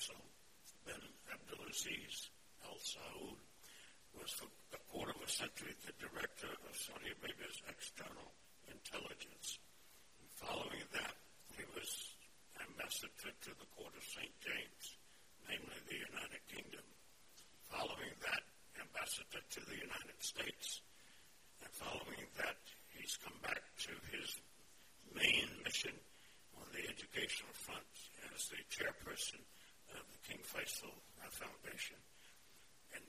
Faisal bin Abdulaziz Al Saud was for a quarter of a century the director of Saudi Arabia's external intelligence. And following that, he was ambassador to the court of St. James, namely the United Kingdom. Following that, ambassador to the United States. And following that, he's come back to his main mission on the educational front as the chairperson of the King Faisal Foundation in,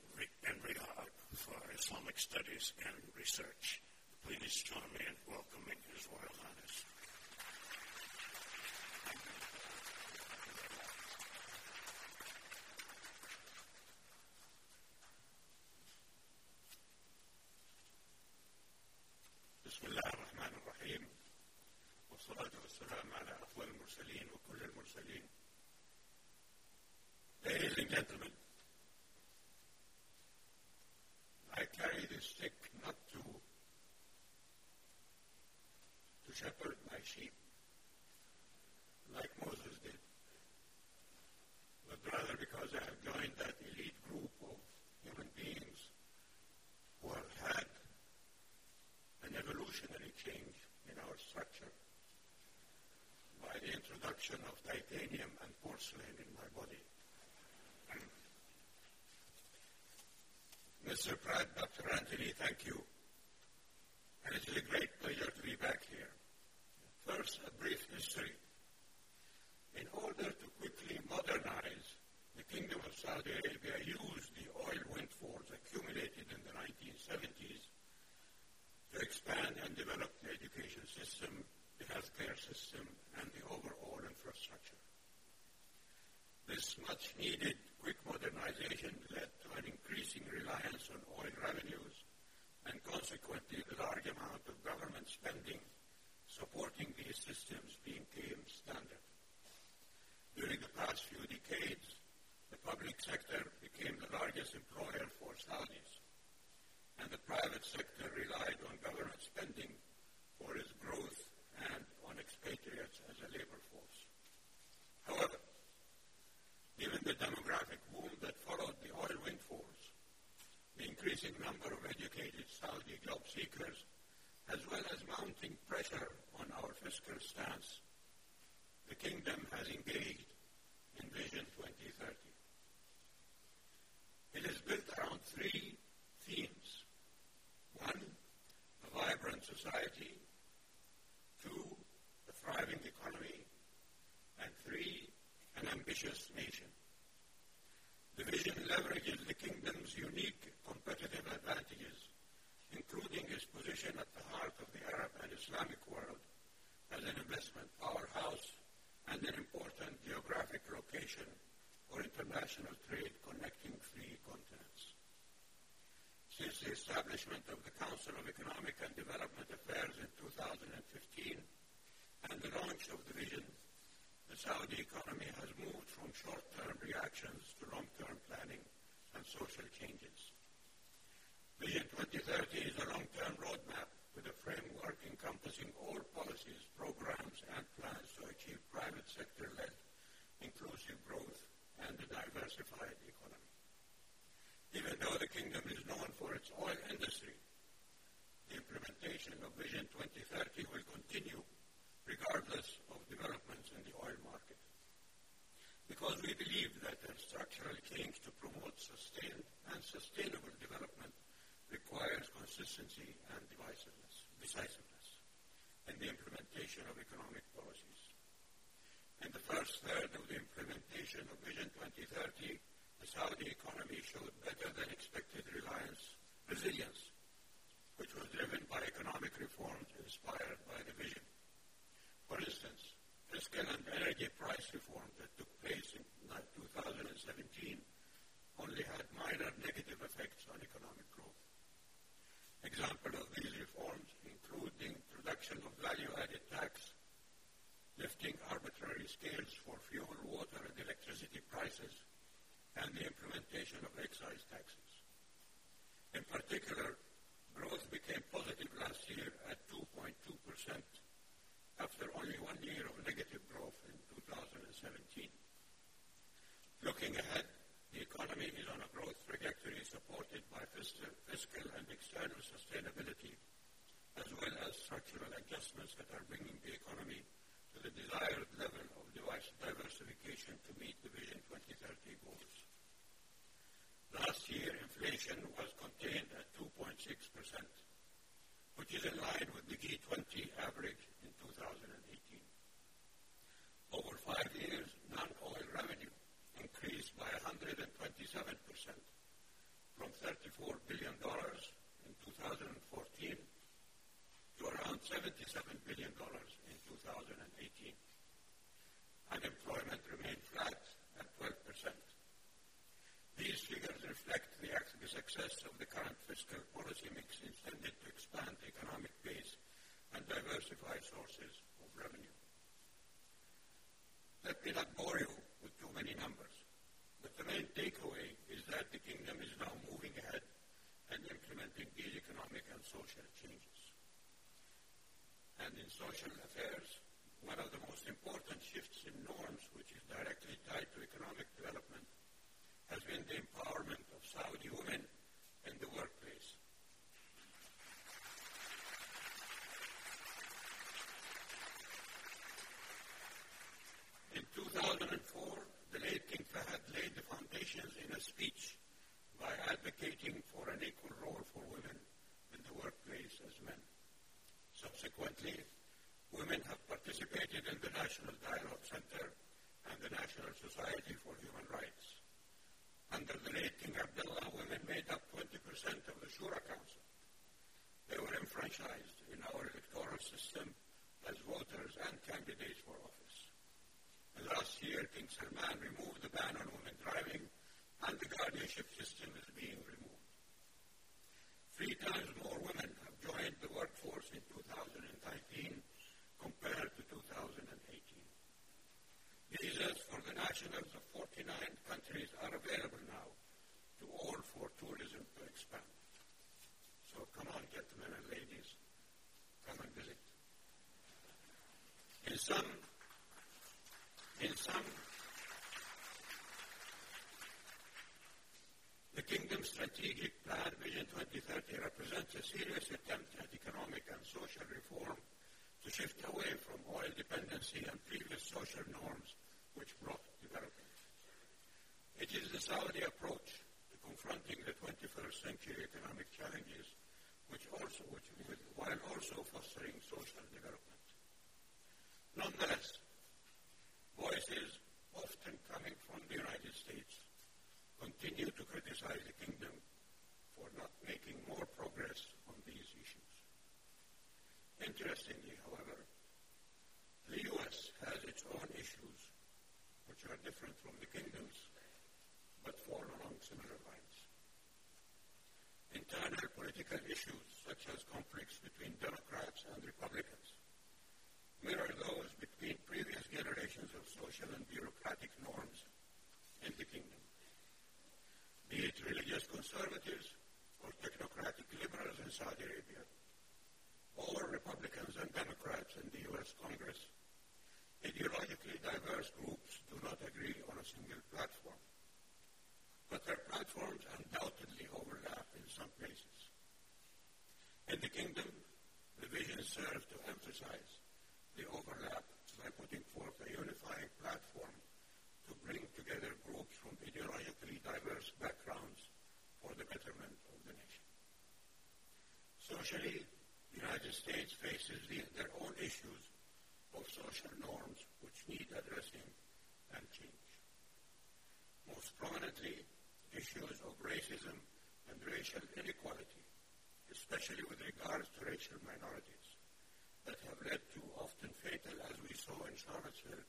in Riyadh uh, for Islamic Studies and Research. Please join me in welcoming His Royal Highness. To shepherd my sheep like Moses did, but rather because I have joined that elite group of human beings who have had an evolutionary change in our structure by the introduction of titanium and porcelain in my body. Mr. Pratt, Dr. Anthony, thank you. And it is a great pleasure to be back. First, a brief history. In order to quickly modernize, the Kingdom of Saudi Arabia used the oil windfalls accumulated in the 1970s to expand and develop the education system, the healthcare system, and the overall infrastructure. This much needed quick modernization led to an increasing reliance on oil revenues and consequently the large amount of government spending supporting these systems became standard. During the past few decades, the public sector became the largest employer for Saudis, and the private sector relied on government spending for its growth and on expatriates as a labor force. However, given the demographic boom that followed the oil windfalls, the increasing number of educated Saudi job seekers, as well as mounting pressure on our fiscal stance, the kingdom has engaged in Vision 2030. It is built around three themes. One, a vibrant society. Two, a thriving economy. And three, an ambitious nation. The vision leverages the kingdom's unique competitive advantages, including its position at the heart of the Arab and Islamic world as an investment powerhouse and an important geographic location for international trade connecting three continents. Since the establishment of the Council of Economic and Development Affairs in 2015 and the launch of the vision, the Saudi economy has moved from short-term reactions to long-term planning and social changes. Vision 2030 is a long-term roadmap with a framework encompassing all policies, programs, and plans to achieve private sector-led inclusive growth and a diversified economy. Even though the kingdom is known for its oil industry, the implementation of Vision 2030 will continue regardless of developments in the oil market. Because we believe that a structural change to promote sustained and sustainable development requires consistency and decisiveness in the implementation of economic policies. In the first third of the implementation of Vision 2030, the Saudi economy showed better than expected resilience, by economic reforms inspired by the vision. For instance, fiscal and energy price reforms that took place in 2017 only had minor negative effects on economic growth. Examples of these reforms include the introduction of value-added tax, lifting arbitrary scales for fuel, water, and electricity prices, and the implementation of excise taxes. In particular, fiscal, fiscal and external sustainability, as well as structural adjustments that are bringing the economy to the desired level of diversification to meet the Vision 2030 goals. Last year, inflation was contained at 2.6%, which is in line with the G20 average in 2018. Over five years, non-oil revenue increased by 127%, $34 billion in 2014 to around $77 billion in 2018. Unemployment remained flat at 12%. These figures reflect the success of the current fiscal policy mix intended to expand social changes. And in social affairs, one of the most important shifts in norms, which is directly tied to economic development, has been the empowerment of Saudi women in the workplace. In 2004, the late King Fahd laid the foundations in a speech by advocating Subsequently, women have participated in the National Dialogue Center and the National Society for Human Rights. Under the late King Abdullah, women made up 20% of the Shura Council. They were enfranchised in our electoral system as voters and candidates for office. And last year, King Salman removed the ban on women driving and the guardianship strategic plan, Vision 2030, represents a serious attempt at economic and social reform to shift away from oil dependency and previous social norms which brought development. It is the Saudi approach to confronting the 21st century economic challenges which also, which, while also fostering social development. Nonetheless, voices often coming from the United States continue to criticize the kingdom for not making more progress on these issues. Interestingly, however, the U.S. has its own issues which are different from the kingdom's but fall along similar lines. Internal political issues such as conflicts between Democrats and Republicans mirror those between previous generations of social and bureaucratic norms in the kingdom. Be it religious conservatives or technocratic liberals in Saudi Arabia, or Republicans and Democrats in the U.S. Congress, ideologically diverse groups do not agree on a single platform. But their platforms undoubtedly overlap in some places. In the kingdom, the vision serves to emphasize the overlap by putting forth a unifying platform to bring together groups from ideologically diverse backgrounds for the betterment of the nation. Socially, the United States faces the, their own issues of social norms which need addressing and change. Most prominently, issues of racism and racial inequality, especially with regards to racial minorities, that have led to often fatal, as we saw in Charlottesville,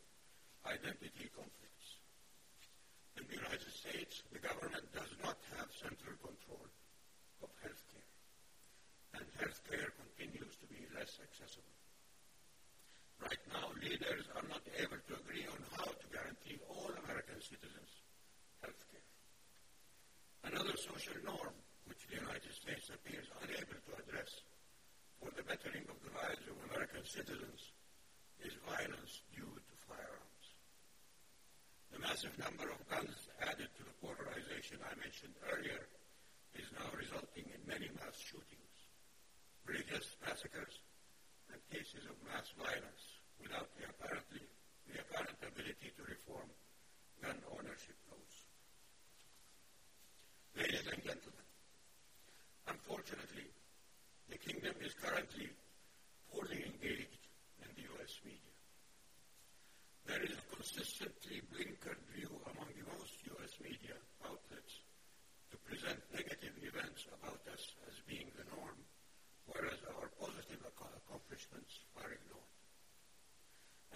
identity conflicts. In the United States, the government does not have central control of health care, and health care continues to be less accessible. Right now, leaders are not able to agree on how to guarantee all American citizens health care. Another social norm which the United States appears unable to address for the bettering of the lives of American citizens is violence due to firearms. The massive number of guns added to the polarization I mentioned earlier is now resulting in many mass shootings, religious massacres, and cases of mass violence without the, apparently, the apparent ability to reform gun ownership the kingdom is currently fully engaged in the U.S. media. There is a consistently blinkered view among the most U.S. media outlets to present negative events about us as being the norm, whereas our positive accomplishments are ignored.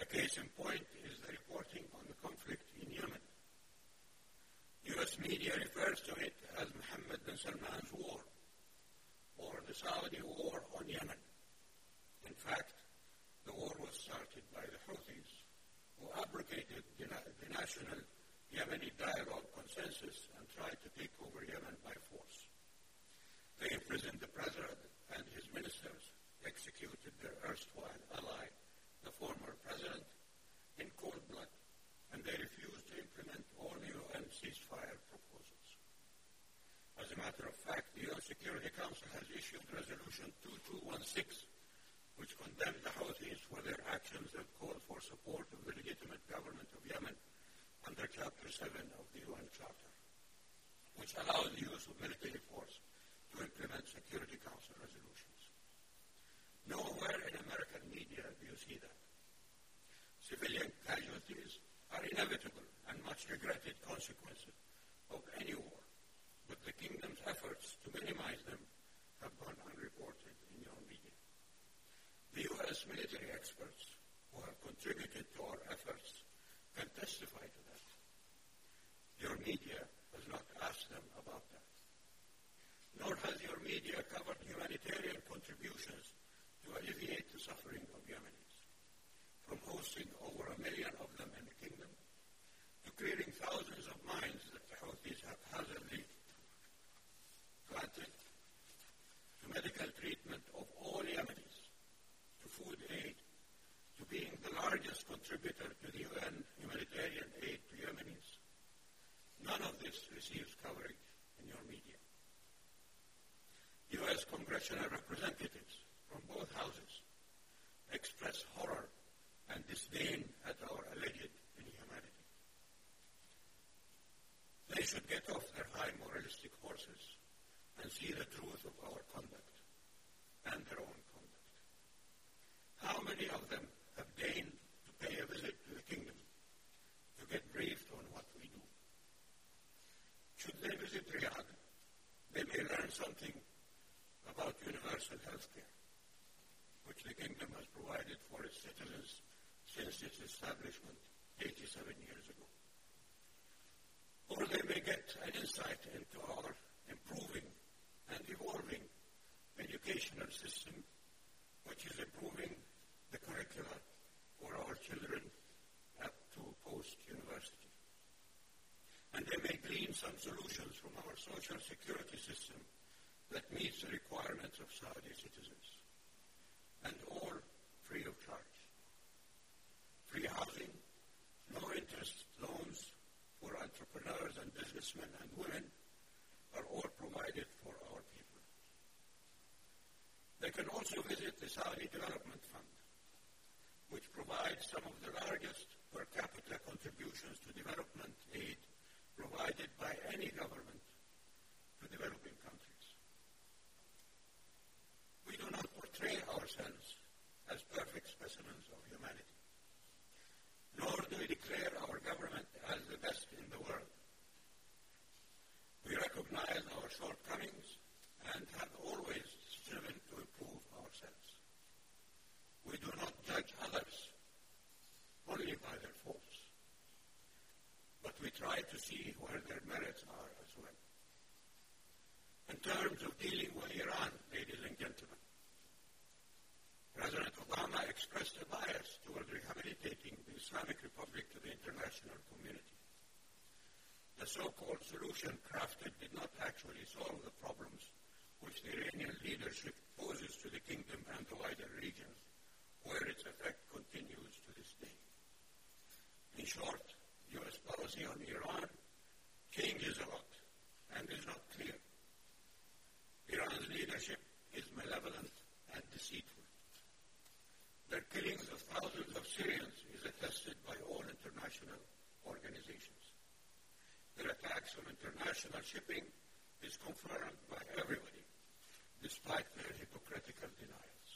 A case in point is the reporting on the conflict in Yemen. U.S. media refers to it as Mohammed bin Salman's war, or the Saudi war on Yemen. In fact, the war was started by the Houthis, who abrogated the, the national Yemeni dialogue consensus and tried to take over Yemen by force. They imprisoned the president and his ministers, executed their erstwhile ally, the former president, in cold blood, and they refused to implement all UN ceasefire proposals. As a matter of fact, the UN Security Council has issued Resolution 2216, which condemned the Houthis for their actions and called for support of the legitimate government of Yemen under Chapter 7 of the UN Charter, which allows the use of military force to implement Security Council resolutions. Nowhere in American media do you see that. Civilian casualties are inevitable and much regretted consequences of any war, but the kingdom's efforts to minimize them have gone unreported in your media. The U.S. military experts who have contributed to our efforts can testify to that. Your media has not asked them about that. Nor has your media covered humanitarian contributions to alleviate the suffering of Yemenis, from hosting over a million of them in the kingdom, to clearing thousands of mines that the Houthis haphazardly planted, to medical treatment of all Yemenis, to food aid, to being the largest contributor to the UN humanitarian aid to Yemenis. None of this receives coverage in your media. U.S. congressional representatives from both houses express horror and disdain at our alleged inhumanity. They should get off their high moralistic horses and see the truth of our conduct and their own conduct. How many of them have deigned to pay a visit to the kingdom to get briefed on what we do? Should they visit Riyadh, they may learn something about universal health care which the kingdom has provided for its citizens since its establishment 87 years ago. Or they may get an insight into our improving and evolving educational system, which is improving the curricula for our children up to post-university. And they may glean some solutions from our social security system that meets the requirements of Saudi citizens and all free of charge. Free housing, no interest loans for entrepreneurs and businessmen and women are all provided for our people. They can also visit the Saudi Development Fund, which provides some of the largest per capita contributions to development aid provided by any government to developing countries. We do not portray ourselves as perfect specimens of humanity, nor do we declare our government as the best in the world. We recognize our shortcomings and have always striven to improve ourselves. We do not judge others only by their faults, but we try to see where their merits are as well. In terms of dealing with Iran, ladies and gentlemen, President Obama expressed a bias toward rehabilitating Republic to the international community. The so-called solution crafted did not actually solve the problems which the Iranian leadership poses to the kingdom and the wider region, where its effect continues to this day. In short, U.S. policy on Iran changes a lot and is not clear. Iran's leadership is malevolent and deceitful. Their killings of thousands of Syrians is attested by all international organizations. Their attacks on international shipping is confirmed by everybody, despite their hypocritical denials.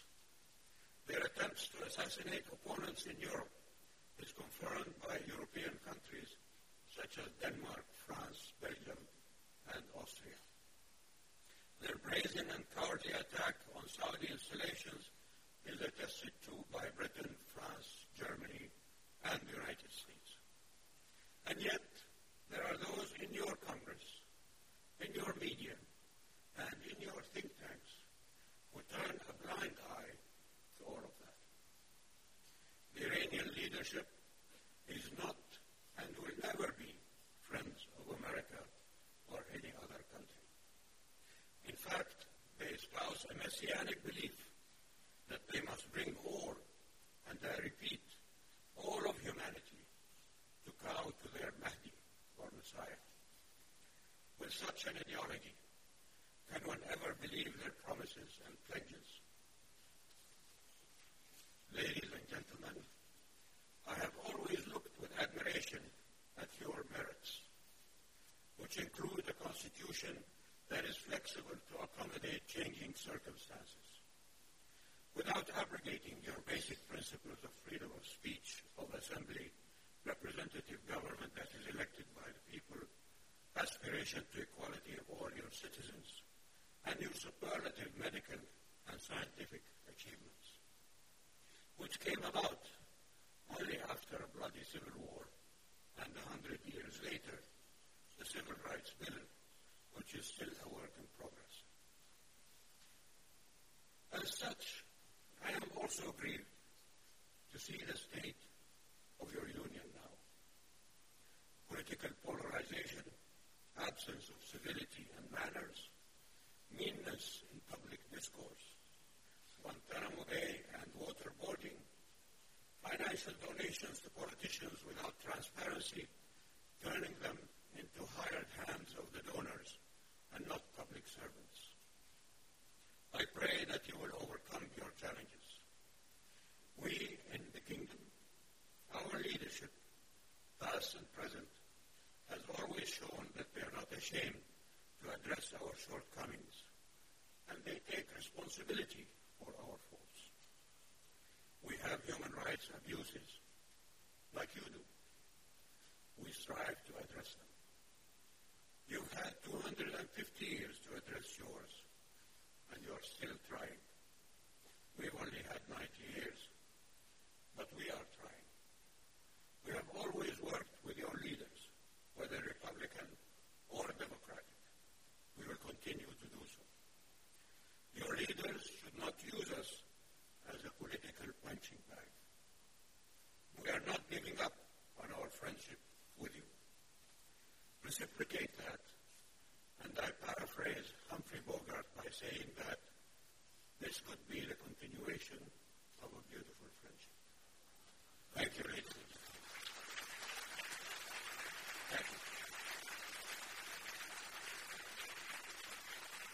Their attempts to assassinate opponents in Europe is confirmed by European countries such as Denmark, France, Belgium, and Austria. Their brazen and cowardly attack on Saudi installations is attested to by Britain, France, Germany, and the United States. And yet, there are those in your Congress, in your media, and in your think tanks who turn that is flexible to accommodate changing circumstances. Without abrogating your basic principles of freedom of speech, of assembly, representative government that is elected by the people, aspiration to equality of all your citizens, and your superlative medical and scientific achievements, which came about only after a bloody civil war and a hundred years later, the Civil Rights Bill which is still a work in progress. As such, I am also grieved to see the state of your union now. Political polarization, absence of civility and manners, meanness in public discourse, Guantanamo Bay and waterboarding, financial donations to politicians without transparency, turning them into hired hands of the donors and not public servants. I pray that you will overcome your challenges. We in the kingdom, our leadership, past and present, has always shown that we are not ashamed to address our shortcomings, and they take responsibility for our faults. We have human rights abuses, like you do. We strive to address them. You've had 250 years to address yours, and you're still trying.